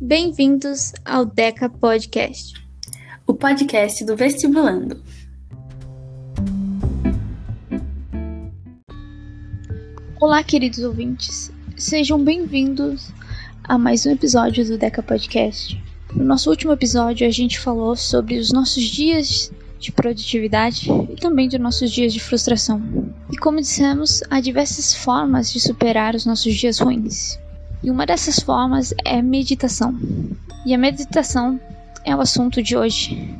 Bem-vindos ao Deca Podcast, o podcast do Vestibulando. Olá, queridos ouvintes. Sejam bem-vindos a mais um episódio do Deca Podcast. No nosso último episódio, a gente falou sobre os nossos dias de produtividade e também de nossos dias de frustração. E como dissemos, há diversas formas de superar os nossos dias ruins. E uma dessas formas é meditação. E a meditação é o assunto de hoje.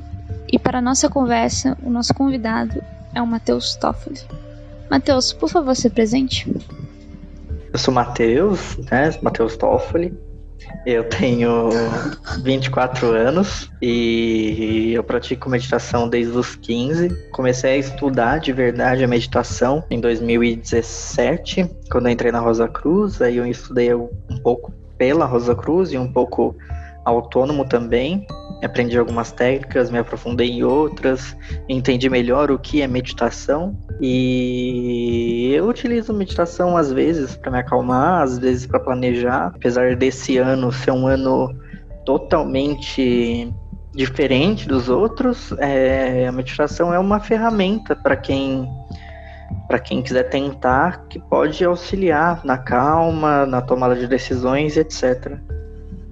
E para a nossa conversa, o nosso convidado é o Matheus Toffoli. Matheus, por favor, se presente. Eu sou Matheus, né? Matheus Toffoli. Eu tenho 24 anos e eu pratico meditação desde os 15. Comecei a estudar de verdade a meditação em 2017, quando eu entrei na Rosa Cruz. Aí eu estudei um pouco pela Rosa Cruz e um pouco autônomo também. Aprendi algumas técnicas, me aprofundei em outras, entendi melhor o que é meditação e eu utilizo meditação às vezes para me acalmar, às vezes para planejar. Apesar desse ano ser um ano totalmente diferente dos outros, é, a meditação é uma ferramenta para quem para quem quiser tentar, que pode auxiliar na calma, na tomada de decisões, etc.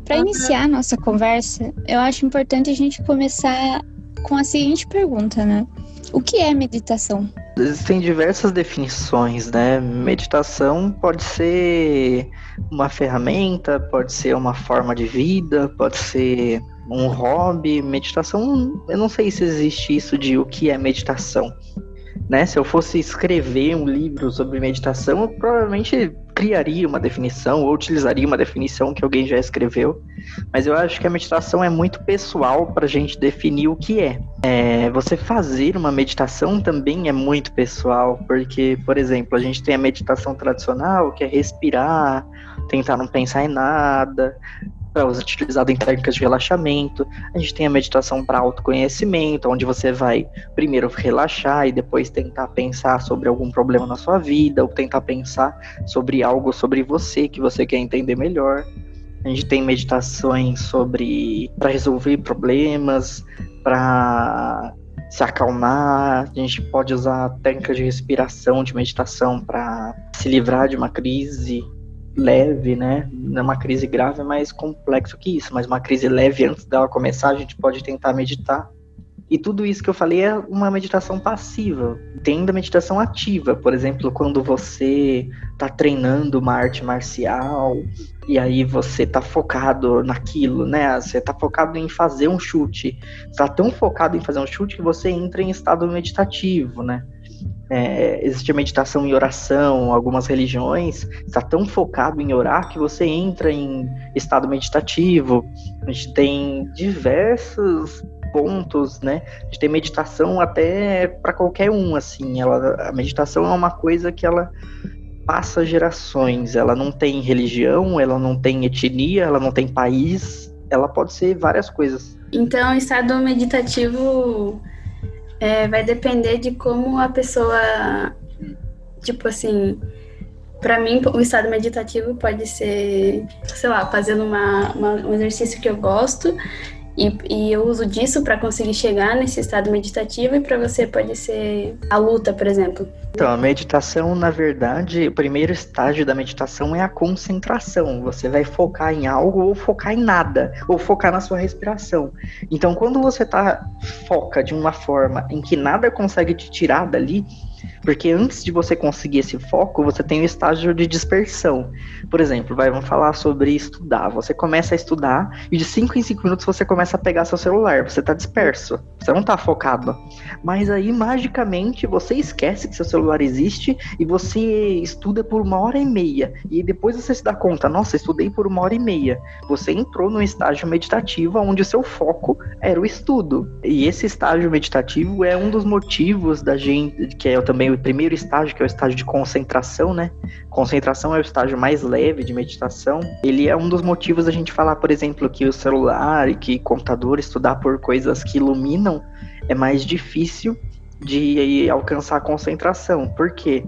Para iniciar nossa conversa, eu acho importante a gente começar com a seguinte pergunta, né? O que é meditação? Existem diversas definições, né? Meditação pode ser uma ferramenta, pode ser uma forma de vida, pode ser um hobby. Meditação, eu não sei se existe isso de o que é meditação. Né? Se eu fosse escrever um livro sobre meditação, eu provavelmente criaria uma definição ou utilizaria uma definição que alguém já escreveu, mas eu acho que a meditação é muito pessoal para a gente definir o que é. é. Você fazer uma meditação também é muito pessoal, porque, por exemplo, a gente tem a meditação tradicional, que é respirar, tentar não pensar em nada, é utilizado em técnicas de relaxamento. A gente tem a meditação para autoconhecimento, onde você vai primeiro relaxar e depois tentar pensar sobre algum problema na sua vida, ou tentar pensar sobre algo sobre você que você quer entender melhor. A gente tem meditações sobre para resolver problemas, para se acalmar. A gente pode usar técnicas de respiração, de meditação para se livrar de uma crise leve, né? Não é uma crise grave, é mais complexo que isso, mas uma crise leve antes dela começar, a gente pode tentar meditar. E tudo isso que eu falei é uma meditação passiva. Tem da meditação ativa, por exemplo, quando você está treinando uma arte marcial e aí você está focado naquilo, né? Você está focado em fazer um chute. Está tão focado em fazer um chute que você entra em estado meditativo, né? É, existe meditação e oração, algumas religiões, está tão focado em orar que você entra em estado meditativo. A gente tem diversos pontos, né? A gente tem meditação até para qualquer um, assim. Ela, a meditação é uma coisa que ela passa gerações. Ela não tem religião, ela não tem etnia, ela não tem país. Ela pode ser várias coisas. Então, estado meditativo é, vai depender de como a pessoa, tipo assim, para mim o estado meditativo pode ser, sei lá, fazendo uma, uma um exercício que eu gosto e, e eu uso disso para conseguir chegar nesse estado meditativo e para você pode ser a luta, por exemplo. Então, a meditação, na verdade, o primeiro estágio da meditação é a concentração. Você vai focar em algo ou focar em nada, ou focar na sua respiração. Então, quando você tá foca de uma forma em que nada consegue te tirar dali, porque antes de você conseguir esse foco, você tem o estágio de dispersão. Por exemplo, vai, vamos falar sobre estudar. Você começa a estudar e de 5 em 5 minutos você começa a pegar seu celular. Você está disperso. Você não está focado. Mas aí, magicamente, você esquece que seu celular existe e você estuda por uma hora e meia. E depois você se dá conta, nossa, estudei por uma hora e meia. Você entrou no estágio meditativo onde o seu foco era o estudo. E esse estágio meditativo é um dos motivos da gente, que é também o primeiro estágio, que é o estágio de concentração, né? Concentração é o estágio mais leve de meditação. Ele é um dos motivos da gente falar, por exemplo, que o celular e que computador estudar por coisas que iluminam é mais difícil de alcançar a concentração. Por quê?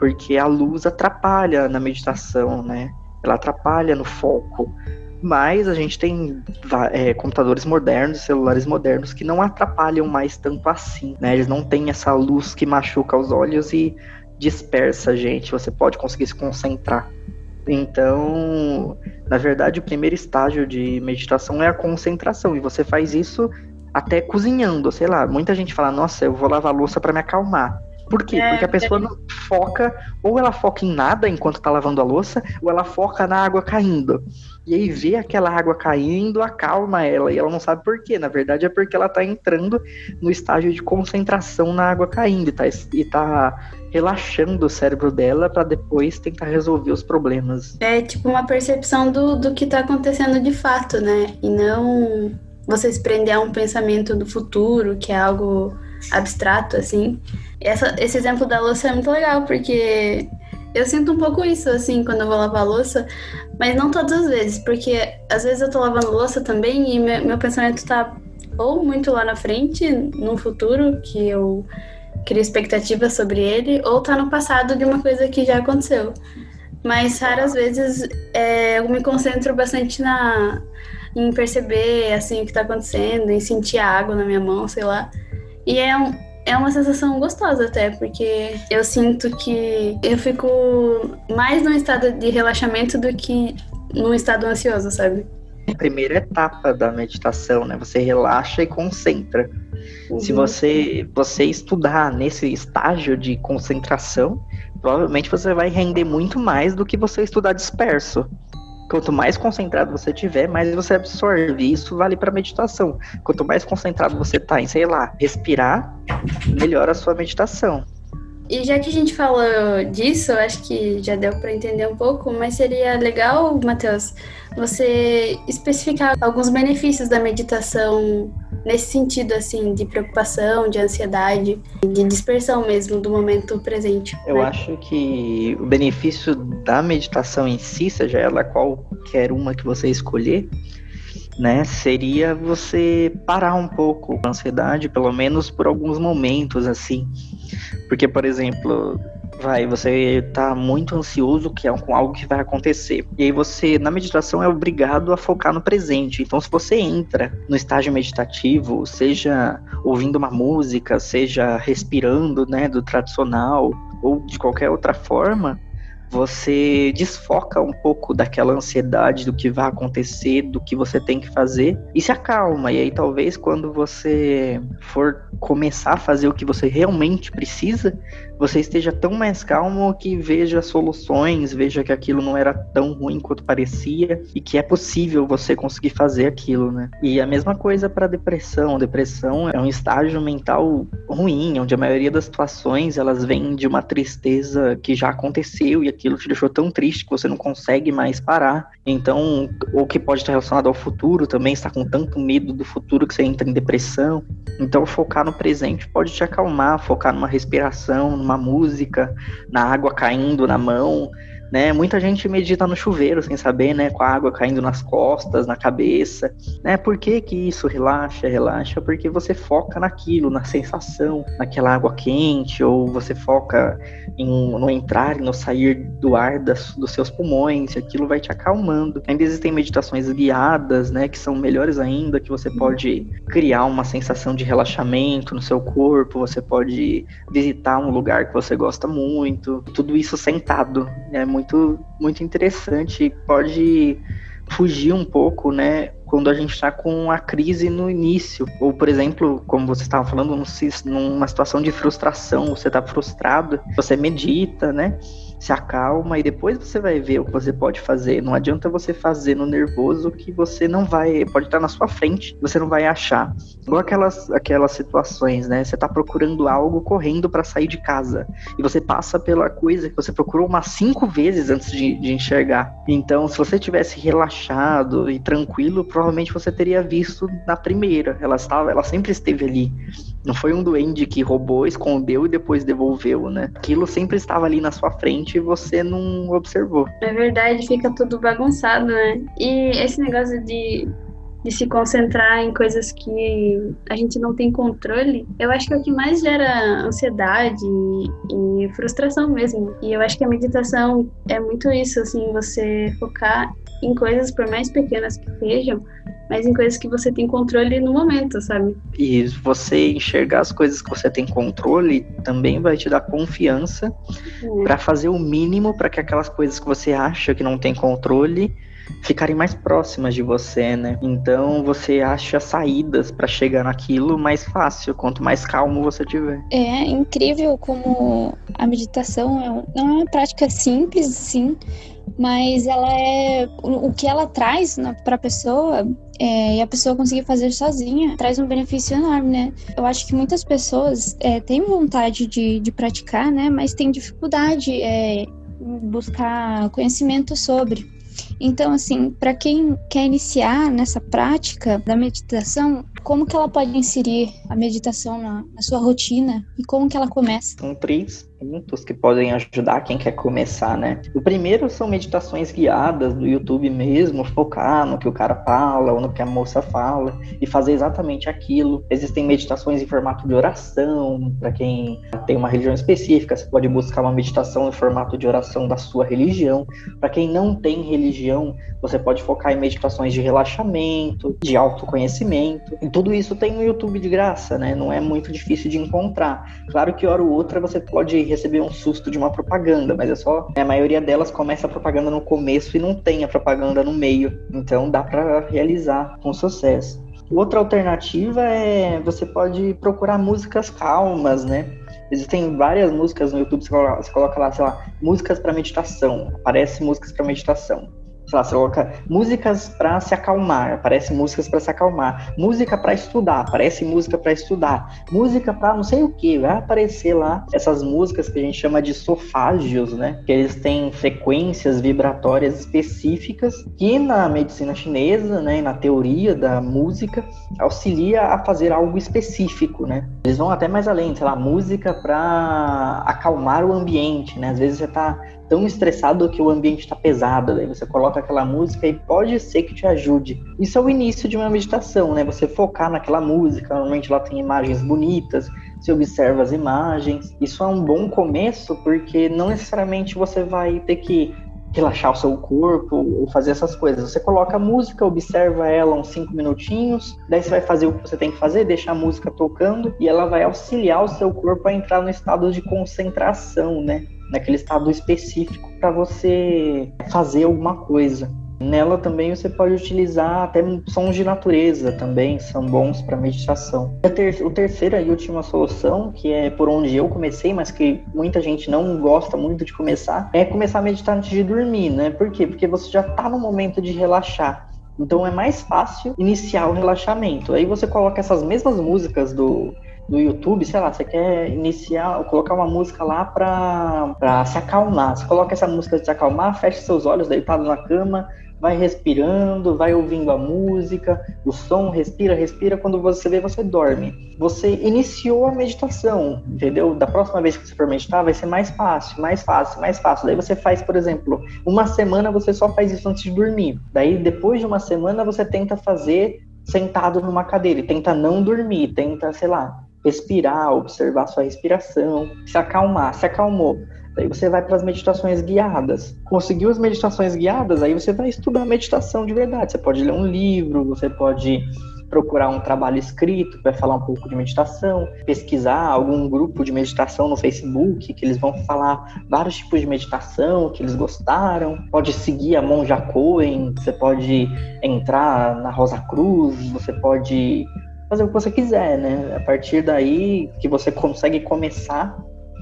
Porque a luz atrapalha na meditação, né? Ela atrapalha no foco. Mas a gente tem é, computadores modernos, celulares modernos que não atrapalham mais tanto assim, né? Eles não têm essa luz que machuca os olhos e dispersa a gente. Você pode conseguir se concentrar. Então, na verdade, o primeiro estágio de meditação é a concentração e você faz isso até cozinhando, sei lá. Muita gente fala: "Nossa, eu vou lavar louça para me acalmar". Por quê? É, Porque a pessoa não foca, ou ela foca em nada enquanto tá lavando a louça, ou ela foca na água caindo. E aí vê aquela água caindo, acalma ela, e ela não sabe por quê. Na verdade é porque ela tá entrando no estágio de concentração na água caindo e tá, e tá relaxando o cérebro dela para depois tentar resolver os problemas. É tipo uma percepção do, do que tá acontecendo de fato, né? E não você se prender a um pensamento do futuro, que é algo abstrato, assim. Essa, esse exemplo da louça é muito legal, porque eu sinto um pouco isso, assim, quando eu vou lavar louça, mas não todas as vezes, porque às vezes eu tô lavando louça também e meu, meu pensamento tá ou muito lá na frente, no futuro, que eu crio expectativas sobre ele, ou tá no passado de uma coisa que já aconteceu. Mas raras vezes é, eu me concentro bastante na, em perceber assim o que tá acontecendo, em sentir a água na minha mão, sei lá. E é, um, é uma sensação gostosa até, porque eu sinto que eu fico mais num estado de relaxamento do que num estado ansioso, sabe? Primeira etapa da meditação, né? Você relaxa e concentra. Uhum. Se você, você estudar nesse estágio de concentração, provavelmente você vai render muito mais do que você estudar disperso. Quanto mais concentrado você tiver, mais você absorve. Isso vale para meditação. Quanto mais concentrado você tá em, sei lá, respirar, melhora a sua meditação. E já que a gente falou disso, eu acho que já deu para entender um pouco, mas seria legal, Matheus, você especificar alguns benefícios da meditação nesse sentido, assim, de preocupação, de ansiedade, de dispersão mesmo do momento presente. Eu né? acho que o benefício da meditação em si, seja ela qualquer uma que você escolher, né, seria você parar um pouco a ansiedade, pelo menos por alguns momentos, assim. Porque, por exemplo, vai, você tá muito ansioso que é com algo que vai acontecer. E aí você, na meditação, é obrigado a focar no presente. Então, se você entra no estágio meditativo, seja ouvindo uma música, seja respirando, né, do tradicional, ou de qualquer outra forma, você desfoca um pouco daquela ansiedade do que vai acontecer, do que você tem que fazer e se acalma. E aí talvez quando você for começar a fazer o que você realmente precisa, você esteja tão mais calmo que veja soluções, veja que aquilo não era tão ruim quanto parecia e que é possível você conseguir fazer aquilo, né? E a mesma coisa para depressão. Depressão é um estágio mental ruim, onde a maioria das situações elas vêm de uma tristeza que já aconteceu e aquilo te deixou tão triste que você não consegue mais parar. Então, ou que pode estar relacionado ao futuro também, está com tanto medo do futuro que você entra em depressão. Então, focar no presente pode te acalmar, focar numa respiração, numa música, na água caindo na mão, né? Muita gente medita no chuveiro sem saber, né? Com a água caindo nas costas, na cabeça, né? Por que que isso relaxa, relaxa? Porque você foca naquilo, na sensação, naquela água quente, ou você foca em, no entrar e no sair do ar das, dos seus pulmões, e aquilo vai te acalmando. Ainda existem meditações guiadas, né? Que são melhores ainda, que você pode criar uma sensação de relaxamento no seu corpo, você pode visitar um lugar que você gosta muito, tudo isso sentado, né? Muito, muito interessante. Pode fugir um pouco, né? Quando a gente está com a crise no início. Ou, por exemplo, como você estava falando, numa situação de frustração, você está frustrado, você medita, né? Se acalma e depois você vai ver o que você pode fazer. Não adianta você fazer no nervoso que você não vai, pode estar na sua frente, você não vai achar. Igual aquelas, aquelas situações, né? Você tá procurando algo correndo para sair de casa e você passa pela coisa que você procurou umas cinco vezes antes de, de enxergar. Então, se você tivesse relaxado e tranquilo, provavelmente você teria visto na primeira. Ela estava, ela sempre esteve ali. Não foi um duende que roubou, escondeu e depois devolveu, né? Aquilo sempre estava ali na sua frente e você não observou. É verdade, fica tudo bagunçado, né? E esse negócio de, de se concentrar em coisas que a gente não tem controle, eu acho que é o que mais gera ansiedade e, e frustração mesmo. E eu acho que a meditação é muito isso, assim, você focar em coisas, por mais pequenas que sejam, mas em coisas que você tem controle no momento, sabe? E você enxergar as coisas que você tem controle também vai te dar confiança uhum. para fazer o mínimo para que aquelas coisas que você acha que não tem controle ficarem mais próximas de você, né? Então você acha saídas para chegar naquilo mais fácil, quanto mais calmo você tiver. É incrível como a meditação é, não é uma prática simples, sim, mas ela é o que ela traz para a pessoa é, e a pessoa conseguir fazer sozinha traz um benefício enorme, né? Eu acho que muitas pessoas é, têm vontade de, de praticar, né? Mas têm dificuldade é, em buscar conhecimento sobre. Então, assim, para quem quer iniciar nessa prática da meditação, como que ela pode inserir a meditação na, na sua rotina e como que ela começa? São três pontos que podem ajudar quem quer começar, né? O primeiro são meditações guiadas do YouTube mesmo, focar no que o cara fala ou no que a moça fala e fazer exatamente aquilo. Existem meditações em formato de oração, para quem tem uma religião específica, você pode buscar uma meditação em formato de oração da sua religião. Para quem não tem religião, você pode focar em meditações de relaxamento, de autoconhecimento. E tudo isso tem no YouTube de graça, né? Não é muito difícil de encontrar. Claro que hora ou outra você pode receber um susto de uma propaganda, mas é só. A maioria delas começa a propaganda no começo e não tem a propaganda no meio. Então dá para realizar com sucesso. Outra alternativa é você pode procurar músicas calmas, né? Existem várias músicas no YouTube, você coloca, você coloca lá, sei lá, músicas para meditação. Aparece músicas para meditação sei lá, você coloca músicas para se acalmar, aparece músicas para se acalmar, música para estudar, aparece música para estudar, música para não sei o que, vai aparecer lá essas músicas que a gente chama de sofágios, né? Que eles têm frequências vibratórias específicas que na medicina chinesa, né, na teoria da música, auxilia a fazer algo específico, né? Eles vão até mais além, sei lá, música para acalmar o ambiente, né? Às vezes você tá tão estressado que o ambiente está pesado, daí você coloca aquela música e pode ser que te ajude. Isso é o início de uma meditação, né? Você focar naquela música, normalmente lá tem imagens bonitas, você observa as imagens. Isso é um bom começo porque não necessariamente você vai ter que relaxar o seu corpo ou fazer essas coisas. Você coloca a música, observa ela uns cinco minutinhos, daí você vai fazer o que você tem que fazer, deixar a música tocando e ela vai auxiliar o seu corpo a entrar no estado de concentração, né? naquele estado específico para você fazer alguma coisa. Nela também você pode utilizar até sons de natureza também, são bons para meditação. A ter o terceira e última solução, que é por onde eu comecei, mas que muita gente não gosta muito de começar, é começar a meditar antes de dormir, né? Por quê? Porque você já está no momento de relaxar. Então é mais fácil iniciar o relaxamento. Aí você coloca essas mesmas músicas do do YouTube, sei lá, você quer iniciar, colocar uma música lá pra, pra se acalmar. Você coloca essa música de se acalmar, fecha seus olhos deitado na cama, vai respirando, vai ouvindo a música, o som, respira, respira. Quando você vê, você dorme. Você iniciou a meditação, entendeu? Da próxima vez que você for meditar, vai ser mais fácil, mais fácil, mais fácil. Daí você faz, por exemplo, uma semana você só faz isso antes de dormir. Daí, depois de uma semana, você tenta fazer sentado numa cadeira tenta não dormir, tenta, sei lá, respirar, observar sua respiração, se acalmar, se acalmou. Daí você vai para as meditações guiadas. Conseguiu as meditações guiadas, aí você vai estudar meditação de verdade. Você pode ler um livro, você pode procurar um trabalho escrito que vai falar um pouco de meditação, pesquisar algum grupo de meditação no Facebook que eles vão falar vários tipos de meditação que eles gostaram. Pode seguir a Monja Coen, você pode entrar na Rosa Cruz, você pode fazer o que você quiser, né? A partir daí que você consegue começar.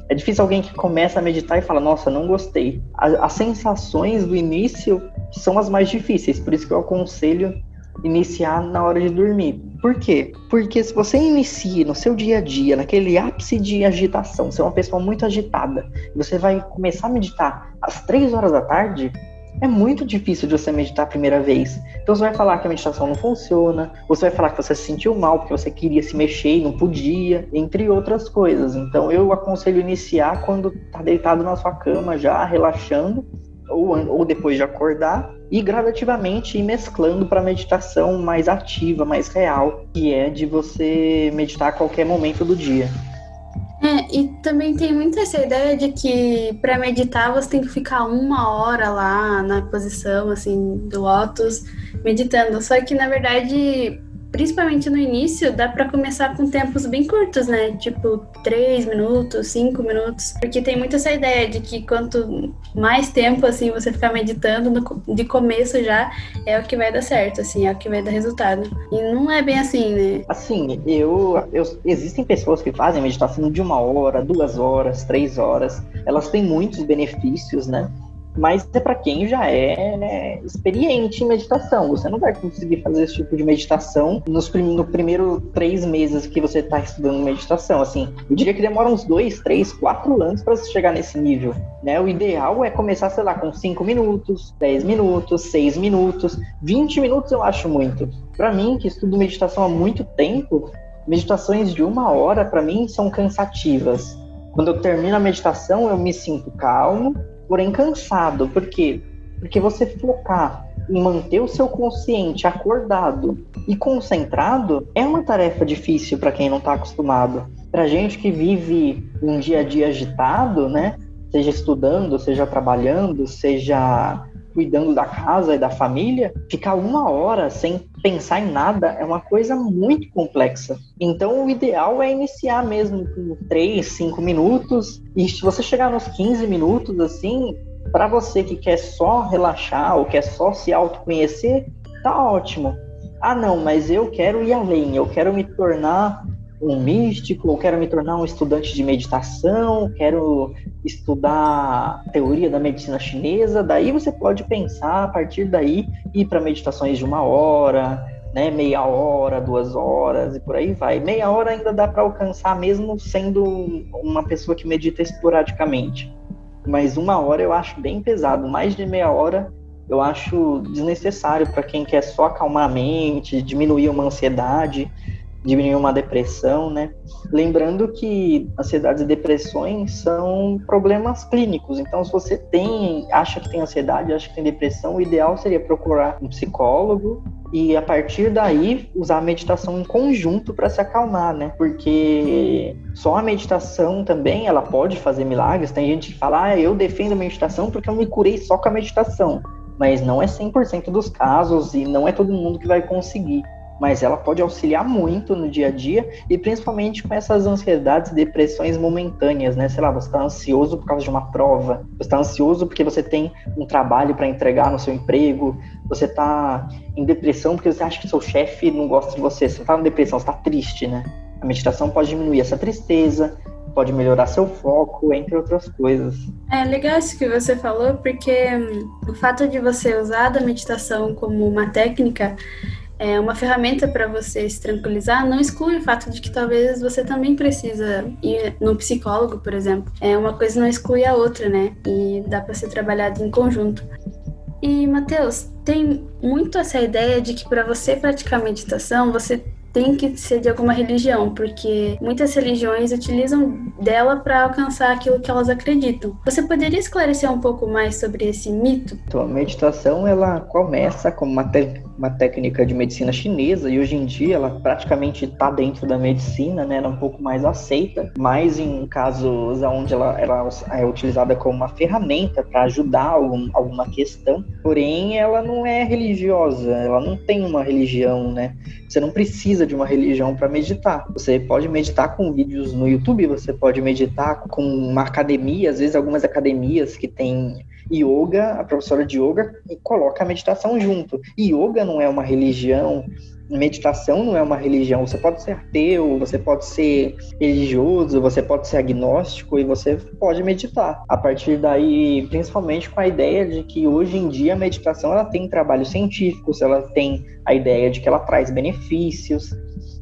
É difícil alguém que começa a meditar e fala, nossa, não gostei. As, sensações do início são as mais difíceis, por isso que eu aconselho iniciar na hora de dormir. Por quê? Porque se você inicia no seu dia a dia, naquele ápice de agitação, você é uma pessoa muito agitada, você vai começar a meditar às três horas da tarde, é muito difícil de você meditar a primeira vez. Então você vai falar que a meditação não funciona, você vai falar que você se sentiu mal porque você queria se mexer e não podia, entre outras coisas. Então eu aconselho iniciar quando tá deitado na sua cama já, relaxando, ou, ou depois de acordar, e gradativamente ir mesclando para meditação mais ativa, mais real, que é de você meditar a qualquer momento do dia. É, e também tem muita essa ideia de que para meditar você tem que ficar uma hora lá na posição assim do lótus meditando. Só que na verdade principalmente no início, dá para começar com tempos bem curtos, né? Tipo, 3 minutos, 5 minutos. Porque tem muito essa ideia de que quanto mais tempo, assim, você ficar meditando no, de começo já, é o que vai dar certo, assim, é o que vai dar resultado. E não é bem assim, né? Assim, eu, eu existem pessoas que fazem meditação de uma hora, duas horas, três horas. Elas têm muitos benefícios, né? Mas é para quem já é né, experiente em meditação. Você não vai conseguir fazer esse tipo de meditação nos prim no primeiro três meses que você está estudando meditação. Assim, eu diria que demora uns dois, três, quatro anos para você chegar nesse nível. Né? O ideal é começar, sei lá, com cinco minutos, dez minutos, seis minutos, vinte minutos eu acho muito. Para mim, que estudo meditação há muito tempo, meditações de uma hora para mim são cansativas. Quando eu termino a meditação, eu me sinto calmo, porém cansado. Por quê? Porque você focar em manter o seu consciente acordado e concentrado é uma tarefa difícil para quem não está acostumado. Para gente que vive um dia a dia agitado, né? Seja estudando, seja trabalhando, seja cuidando da casa e da família, ficar uma hora sem pensar em nada é uma coisa muito complexa. Então, o ideal é iniciar mesmo com 3, 5 minutos. E se você chegar nos 15 minutos, assim, para você que quer só relaxar ou quer só se autoconhecer, tá ótimo. Ah, não, mas eu quero ir além, eu quero me tornar um místico, eu quero me tornar um estudante de meditação, quero estudar teoria da medicina chinesa, daí você pode pensar a partir daí ir para meditações de uma hora, né, meia hora, duas horas e por aí vai. Meia hora ainda dá para alcançar mesmo sendo uma pessoa que medita esporadicamente. Mas uma hora eu acho bem pesado, mais de meia hora eu acho desnecessário para quem quer só acalmar a mente, diminuir uma ansiedade diminuir uma depressão, né? Lembrando que ansiedades e depressões são problemas clínicos. Então, se você tem, acha que tem ansiedade, acha que tem depressão, o ideal seria procurar um psicólogo e a partir daí usar a meditação em conjunto para se acalmar, né? Porque só a meditação também ela pode fazer milagres. Tem gente que fala: "Ah, eu defendo a meditação porque eu me curei só com a meditação". Mas não é 100% dos casos e não é todo mundo que vai conseguir mas ela pode auxiliar muito no dia a dia e principalmente com essas ansiedades depressões momentâneas, né? Sei lá, você está ansioso por causa de uma prova, você está ansioso porque você tem um trabalho para entregar no seu emprego, você está em depressão porque você acha que seu chefe não gosta de você, você está em depressão, você está triste, né? A meditação pode diminuir essa tristeza, pode melhorar seu foco, entre outras coisas. É legal isso que você falou, porque hum, o fato de você usar a meditação como uma técnica é, uma ferramenta para você se tranquilizar não exclui o fato de que talvez você também precisa ir no psicólogo, por exemplo. É uma coisa não exclui a outra, né? E dá para ser trabalhado em conjunto. E Matheus, tem muito essa ideia de que para você praticar meditação, você tem que ser de alguma religião, porque muitas religiões utilizam dela para alcançar aquilo que elas acreditam. Você poderia esclarecer um pouco mais sobre esse mito? Então, a meditação ela começa como uma, uma técnica de medicina chinesa e hoje em dia ela praticamente está dentro da medicina, né? Ela é um pouco mais aceita, mas em casos onde ela, ela é utilizada como uma ferramenta para ajudar algum, alguma questão, porém ela não é religiosa, ela não tem uma religião, né? Você não precisa de uma religião para meditar. Você pode meditar com vídeos no YouTube, você pode meditar com uma academia, às vezes algumas academias que tem yoga, a professora de yoga coloca a meditação junto. yoga não é uma religião, meditação não é uma religião. Você pode ser ateu, você pode ser religioso, você pode ser agnóstico e você pode meditar. A partir daí, principalmente com a ideia de que hoje em dia a meditação ela tem trabalhos científicos, ela tem a ideia de que ela traz benefícios.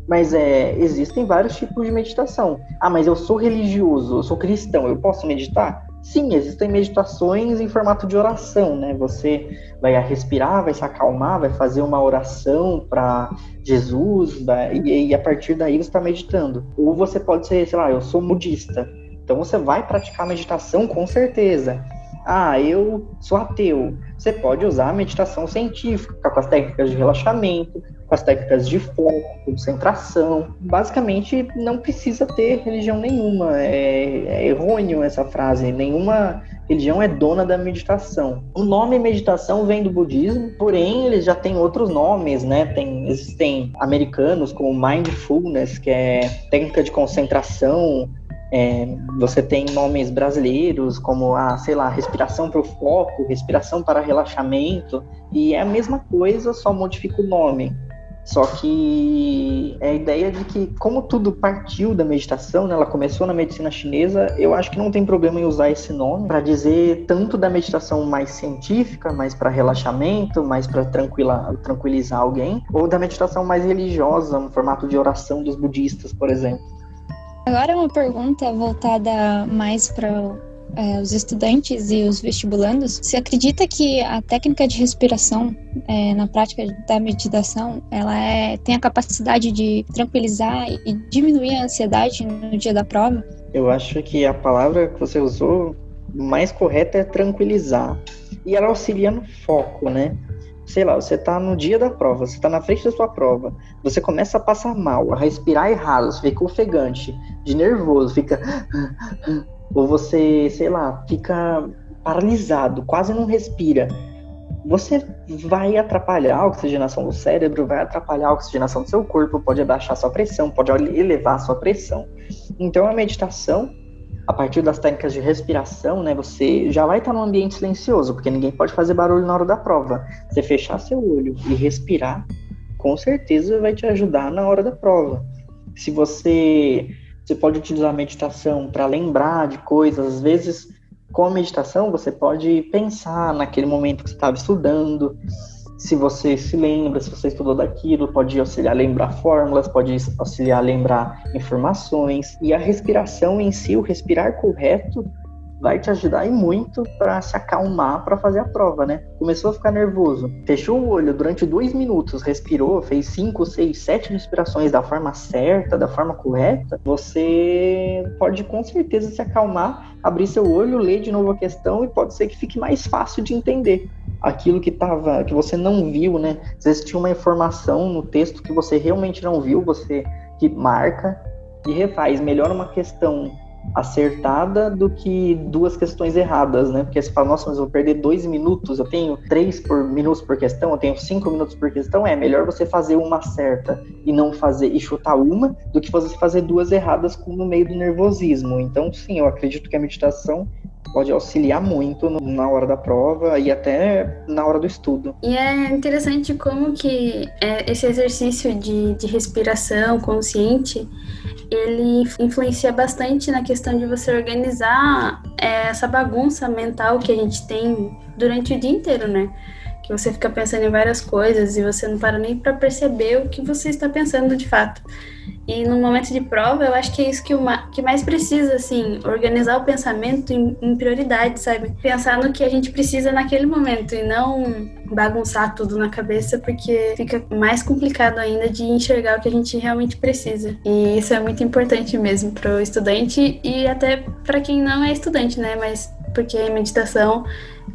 Mas é, existem vários tipos de meditação. Ah, mas eu sou religioso, eu sou cristão, eu posso meditar? Sim, existem meditações em formato de oração, né? Você vai respirar, vai se acalmar, vai fazer uma oração para Jesus, e, e, a partir daí você está meditando. Ou você pode ser, sei lá, eu sou budista. Então você vai praticar meditação com certeza. Ah, eu sou ateu. Você pode usar a meditação científica, com as técnicas de relaxamento, as técnicas de foco, concentração. Basicamente, não precisa ter religião nenhuma. É, é errôneo essa frase. Nenhuma religião é dona da meditação. O nome meditação vem do budismo, porém eles já têm outros nomes, né? Tem, existem americanos como mindfulness, que é técnica de concentração. É, você tem nomes brasileiros como a, sei lá, respiração para o foco, respiração para relaxamento, e é a mesma coisa, só modifica o nome. Só que é a ideia de que, como tudo partiu da meditação, né, ela começou na medicina chinesa, eu acho que não tem problema em usar esse nome para dizer tanto da meditação mais científica, mais para relaxamento, mais para tranquilizar alguém, ou da meditação mais religiosa, no formato de oração dos budistas, por exemplo. Agora uma pergunta voltada mais para é, os estudantes e os vestibulandos, você acredita que a técnica de respiração é, na prática da meditação, ela é, tem a capacidade de tranquilizar e diminuir a ansiedade no dia da prova? Eu acho que a palavra que você usou mais correta é tranquilizar. E ela auxilia no foco, né? sei lá, você tá no dia da prova, você tá na frente da sua prova, você começa a passar mal, a respirar errado, você fica ofegante, de nervoso, fica ou você, sei lá, fica paralisado, quase não respira, você vai atrapalhar a oxigenação do cérebro, vai atrapalhar a oxigenação do seu corpo, pode abaixar sua pressão, pode elevar sua pressão. Então a meditação, a partir das técnicas de respiração, né, você já vai estar num ambiente silencioso, porque ninguém pode fazer barulho na hora da prova. Você fechar seu olho e respirar, com certeza vai te ajudar na hora da prova. Se você você pode utilizar a meditação para lembrar de coisas. Às vezes, com a meditação, você pode pensar naquele momento que você estava estudando. Se você se lembra, se você estudou daquilo, pode auxiliar a lembrar fórmulas, pode auxiliar a lembrar informações. E a respiração em si, o respirar correto, vai te ajudar e muito para se acalmar para fazer a prova, né? Começou a ficar nervoso, fechou o olho durante dois minutos, respirou, fez cinco, seis, sete respirações da forma certa, da forma correta, você pode com certeza se acalmar, abrir seu olho, ler de novo a questão e pode ser que fique mais fácil de entender aquilo que tava, que você não viu, né? Às vezes tinha uma informação no texto que você realmente não viu, você que marca e refaz. Melhor uma questão acertada do que duas questões erradas, né? Porque você fala, nossa, mas eu vou perder dois minutos, eu tenho três por minutos por questão, eu tenho cinco minutos por questão, é melhor você fazer uma certa e não fazer e chutar uma do que você fazer duas erradas no meio do nervosismo. Então, sim, eu acredito que a meditação pode auxiliar muito na hora da prova e até na hora do estudo. E é interessante como que é, esse exercício de, de respiração consciente ele influencia bastante na questão de você organizar é, essa bagunça mental que a gente tem durante o dia inteiro, né? Que você fica pensando em várias coisas e você não para nem para perceber o que você está pensando de fato. E no momento de prova, eu acho que é isso que, uma, que mais precisa, assim, organizar o pensamento em, em prioridade, sabe? Pensar no que a gente precisa naquele momento e não bagunçar tudo na cabeça, porque fica mais complicado ainda de enxergar o que a gente realmente precisa. E isso é muito importante mesmo para o estudante e até para quem não é estudante, né? Mas porque a meditação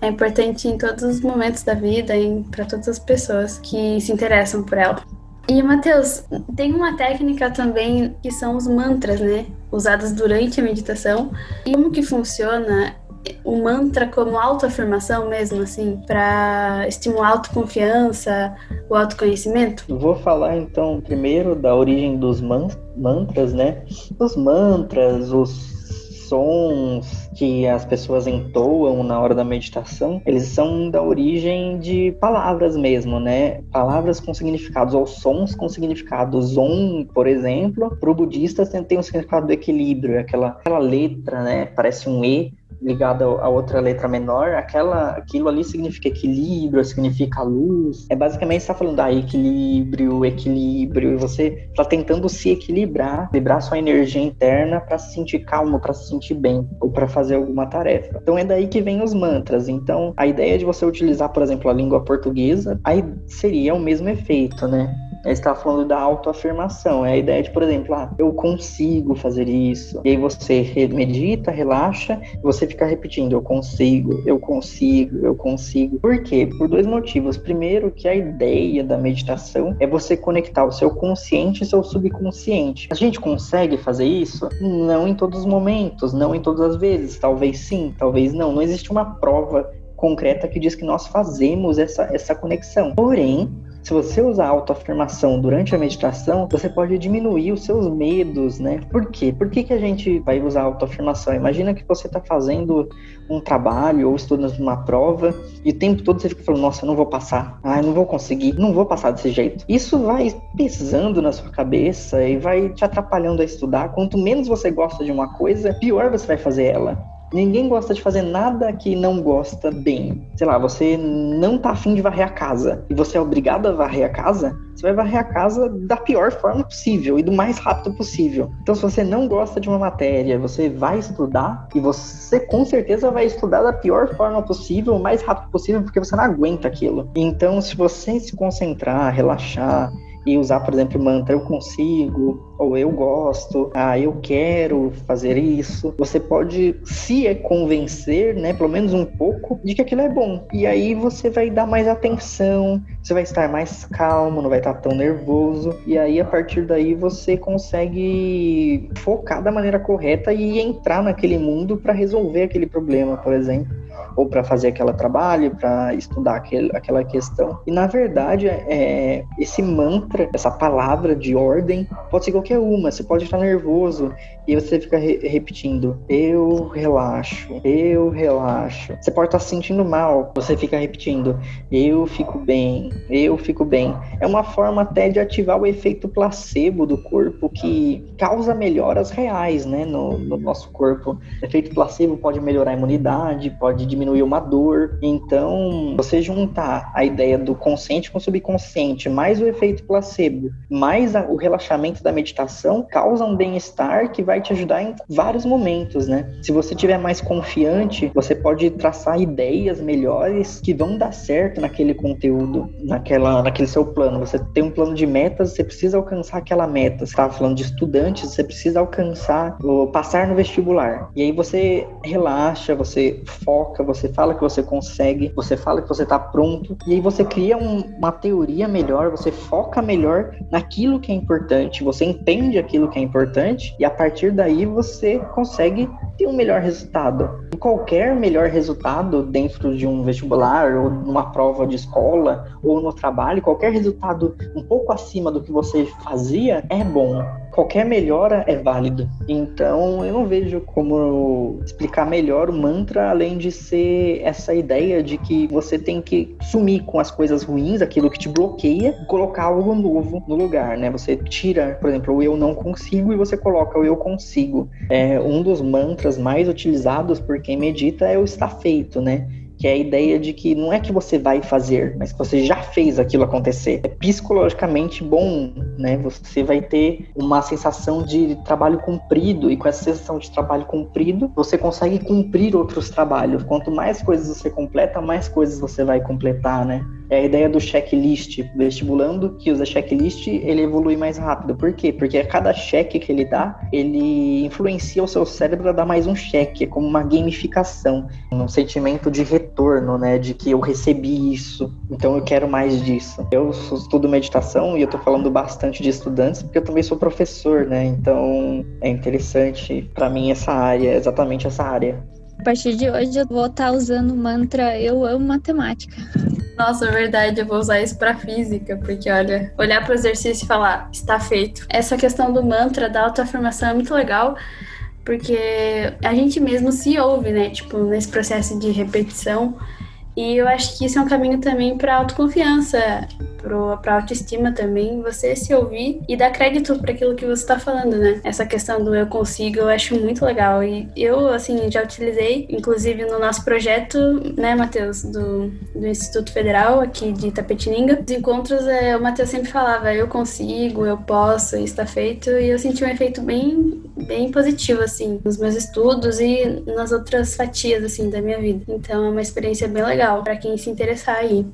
é importante em todos os momentos da vida e para todas as pessoas que se interessam por ela. E, Matheus, tem uma técnica também que são os mantras, né? Usados durante a meditação. E como que funciona o mantra como autoafirmação mesmo, assim, para estimular a autoconfiança, o autoconhecimento? Vou falar então primeiro da origem dos man mantras, né? Os mantras, os sons que as pessoas entoam na hora da meditação, eles são da origem de palavras mesmo, né? Palavras com significados ou sons com significados. Om, por exemplo, para o budista tem um significado do equilíbrio, aquela, aquela letra, né? Parece um E, ligada a outra letra menor, aquela, aquilo ali significa equilíbrio, significa luz. É basicamente está falando ah, equilíbrio, equilíbrio, e você está tentando se equilibrar, equilibrar sua energia interna para se sentir calmo, para se sentir bem ou para fazer alguma tarefa. Então é daí que vem os mantras. Então a ideia de você utilizar, por exemplo, a língua portuguesa, aí seria o mesmo efeito, né? Aí você tá falando da autoafirmação. É a ideia de, por exemplo, ah, eu consigo fazer isso. E aí você medita, relaxa, você fica repetindo, eu consigo, eu consigo, eu consigo. Por quê? Por dois motivos. Primeiro, que a ideia da meditação é você conectar o seu consciente e seu subconsciente. A gente consegue fazer isso? Não em todos os momentos, não em todas as vezes. Talvez sim, talvez não. Não existe uma prova concreta que diz que nós fazemos essa, essa conexão. Porém, se você usar autoafirmação durante a meditação, você pode diminuir os seus medos, né? Por quê? Por que, que a gente vai usar autoafirmação? Imagina que você está fazendo um trabalho ou estudando uma prova e o tempo todo você fica falando, nossa, eu não vou passar, ah, eu não vou conseguir, não vou passar desse jeito. Isso vai pesando na sua cabeça e vai te atrapalhando a estudar. Quanto menos você gosta de uma coisa, pior você vai fazer ela. Ninguém gosta de fazer nada que não gosta bem. Sei lá, você não tá afim de varrer a casa e você é obrigado a varrer a casa, você vai varrer a casa da pior forma possível e do mais rápido possível. Então, se você não gosta de uma matéria, você vai estudar e você com certeza vai estudar da pior forma possível, o mais rápido possível, porque você não aguenta aquilo. Então, se você se concentrar, relaxar, e usar, por exemplo, mantra eu consigo, ou eu gosto, ah, eu quero fazer isso. Você pode se convencer, né, pelo menos um pouco, de que aquilo é bom. E aí você vai dar mais atenção, você vai estar mais calmo, não vai estar tão nervoso. E aí a partir daí você consegue focar da maneira correta e entrar naquele mundo para resolver aquele problema, por exemplo ou para fazer aquele trabalho, para estudar aquele, aquela questão. E na verdade, é, esse mantra, essa palavra de ordem, pode ser qualquer uma. Você pode estar nervoso e você fica re repetindo: eu relaxo, eu relaxo. Você pode estar se sentindo mal, você fica repetindo: eu fico bem, eu fico bem. É uma forma até de ativar o efeito placebo do corpo que causa melhoras reais, né, no, no nosso corpo. O efeito placebo pode melhorar a imunidade, pode diminuir uma dor. Então, você juntar a ideia do consciente com o subconsciente, mais o efeito placebo, mais a, o relaxamento da meditação, causa um bem-estar que vai te ajudar em vários momentos, né? Se você tiver mais confiante, você pode traçar ideias melhores que vão dar certo naquele conteúdo, naquela, naquele seu plano. Você tem um plano de metas, você precisa alcançar aquela meta. Você estava falando de estudantes, você precisa alcançar, ou passar no vestibular. E aí você relaxa, você foca, você fala que você consegue, você fala que você está pronto, e aí você cria um, uma teoria melhor, você foca melhor naquilo que é importante, você entende aquilo que é importante, e a partir daí você consegue ter um melhor resultado. Qualquer melhor resultado dentro de um vestibular, ou numa prova de escola, ou no trabalho, qualquer resultado um pouco acima do que você fazia é bom qualquer melhora é válido. Então eu não vejo como explicar melhor o mantra além de ser essa ideia de que você tem que sumir com as coisas ruins, aquilo que te bloqueia, e colocar algo novo no lugar, né? Você tira, por exemplo, o eu não consigo e você coloca o eu consigo. É um dos mantras mais utilizados por quem medita é o está feito, né? Que é a ideia de que não é que você vai fazer, mas que você já fez aquilo acontecer. É psicologicamente bom, né? Você vai ter uma sensação de trabalho cumprido e com essa sensação de trabalho cumprido, você consegue cumprir outros trabalhos. Quanto mais coisas você completa, mais coisas você vai completar, né? É a ideia do checklist. Vestibulando que usa checklist, ele evolui mais rápido. Por quê? Porque a cada cheque que ele dá, ele influencia o seu cérebro a dar mais um cheque. É como uma gamificação. Um sentimento de retorno, né? De que eu recebi isso, então eu quero mais disso. Eu estudo meditação e eu tô falando bastante de estudantes porque eu também sou professor, né? Então é interessante para mim essa área, exatamente essa área. A partir de hoje eu vou estar usando o mantra Eu amo matemática. Nossa, é verdade, eu vou usar isso para física, porque olha, olhar para o exercício e falar, está feito. Essa questão do mantra, da autoafirmação é muito legal, porque a gente mesmo se ouve, né? Tipo, nesse processo de repetição. E eu acho que isso é um caminho também para autoconfiança, para autoestima também, você se ouvir e dar crédito para aquilo que você está falando, né? Essa questão do eu consigo, eu acho muito legal. E eu, assim, já utilizei, inclusive no nosso projeto, né, Matheus, do, do Instituto Federal aqui de Tapetininga. Os encontros, é, o Matheus sempre falava, eu consigo, eu posso, está feito. E eu senti um efeito bem, bem positivo, assim, nos meus estudos e nas outras fatias, assim, da minha vida. Então é uma experiência bem legal para quem se interessar aí.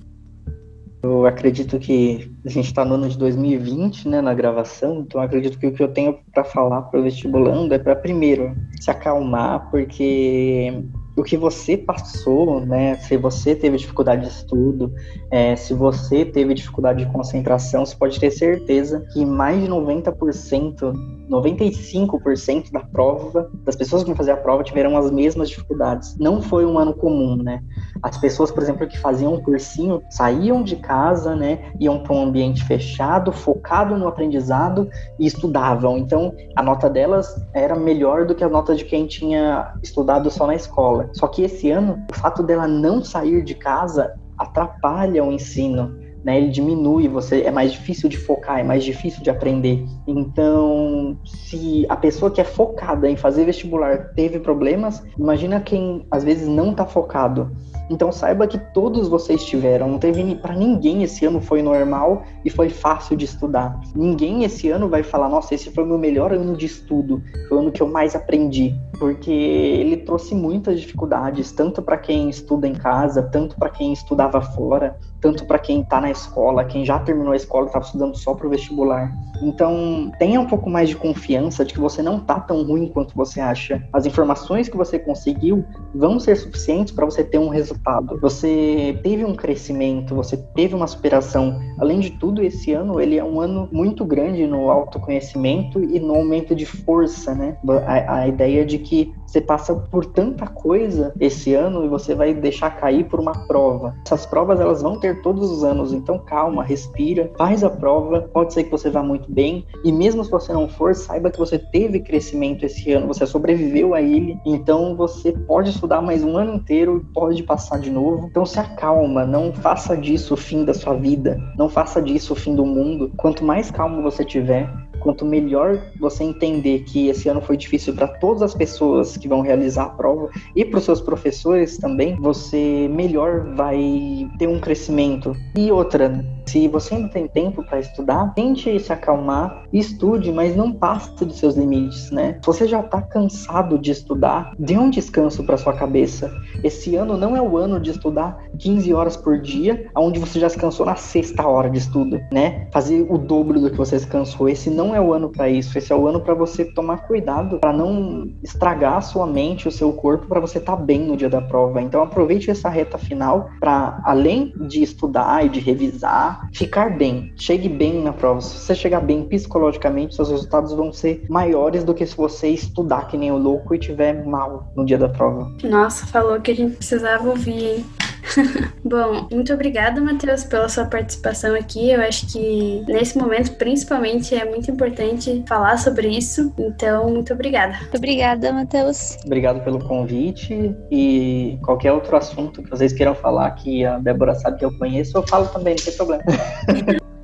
Eu acredito que a gente está no ano de 2020, né, na gravação, então acredito que o que eu tenho para falar para o vestibulando é para primeiro se acalmar, porque o que você passou, né? Se você teve dificuldade de estudo, é, se você teve dificuldade de concentração, você pode ter certeza que mais de 90%, 95% da prova, das pessoas que vão fazer a prova tiveram as mesmas dificuldades. Não foi um ano comum, né? As pessoas, por exemplo, que faziam um cursinho, saíam de casa, né? Iam para um ambiente fechado, focado no aprendizado e estudavam. Então, a nota delas era melhor do que a nota de quem tinha estudado só na escola. Só que esse ano, o fato dela não sair de casa atrapalha o ensino né, ele diminui, você é mais difícil de focar, é mais difícil de aprender. Então, se a pessoa que é focada em fazer vestibular teve problemas, imagina quem às vezes não está focado. Então saiba que todos vocês tiveram, não teve para ninguém esse ano foi normal e foi fácil de estudar. Ninguém esse ano vai falar, nossa, esse foi o meu melhor ano de estudo, foi o ano que eu mais aprendi, porque ele trouxe muitas dificuldades, tanto para quem estuda em casa, tanto para quem estudava fora, tanto para quem está na escola, quem já terminou a escola e estava estudando só para o vestibular. Então, tenha um pouco mais de confiança de que você não tá tão ruim quanto você acha. As informações que você conseguiu vão ser suficientes para você ter um resultado. Você teve um crescimento, você teve uma superação. Além de tudo, esse ano ele é um ano muito grande no autoconhecimento e no aumento de força, né? A, a ideia de que você passa por tanta coisa esse ano e você vai deixar cair por uma prova. Essas provas elas vão ter todos os anos, então calma, respira, faz a prova. Pode ser que você vá muito bem e mesmo se você não for, saiba que você teve crescimento esse ano, você sobreviveu a ele, então você pode estudar mais um ano inteiro e pode passar de novo. Então se acalma, não faça disso o fim da sua vida, não faça disso o fim do mundo. Quanto mais calmo você tiver, quanto melhor você entender que esse ano foi difícil para todas as pessoas que vão realizar a prova e para os seus professores também, você melhor vai ter um crescimento. E outra, se você ainda tem tempo para estudar, tente se acalmar, estude, mas não passe dos seus limites, né? Se você já está cansado de estudar, dê um descanso para sua cabeça. Esse ano não é o ano de estudar 15 horas por dia, onde você já se cansou na sexta hora de estudo, né? Fazer o dobro do que você se cansou. Esse não é o ano para isso. Esse é o ano para você tomar cuidado, para não estragar a sua mente, o seu corpo, para você estar tá bem no dia da prova. Então aproveite essa reta final para além de estudar e de revisar, ficar bem. Chegue bem na prova. Se você chegar bem psicologicamente, seus resultados vão ser maiores do que se você estudar que nem o louco e tiver mal no dia da prova. Nossa, falou que a gente precisava ouvir, hein? Bom, muito obrigada, Matheus, pela sua participação aqui. Eu acho que nesse momento, principalmente, é muito importante falar sobre isso. Então, muito obrigada. Muito obrigada, Matheus. Obrigado pelo convite e qualquer outro assunto que vocês queiram falar que a Débora sabe que eu conheço, eu falo também, não tem problema.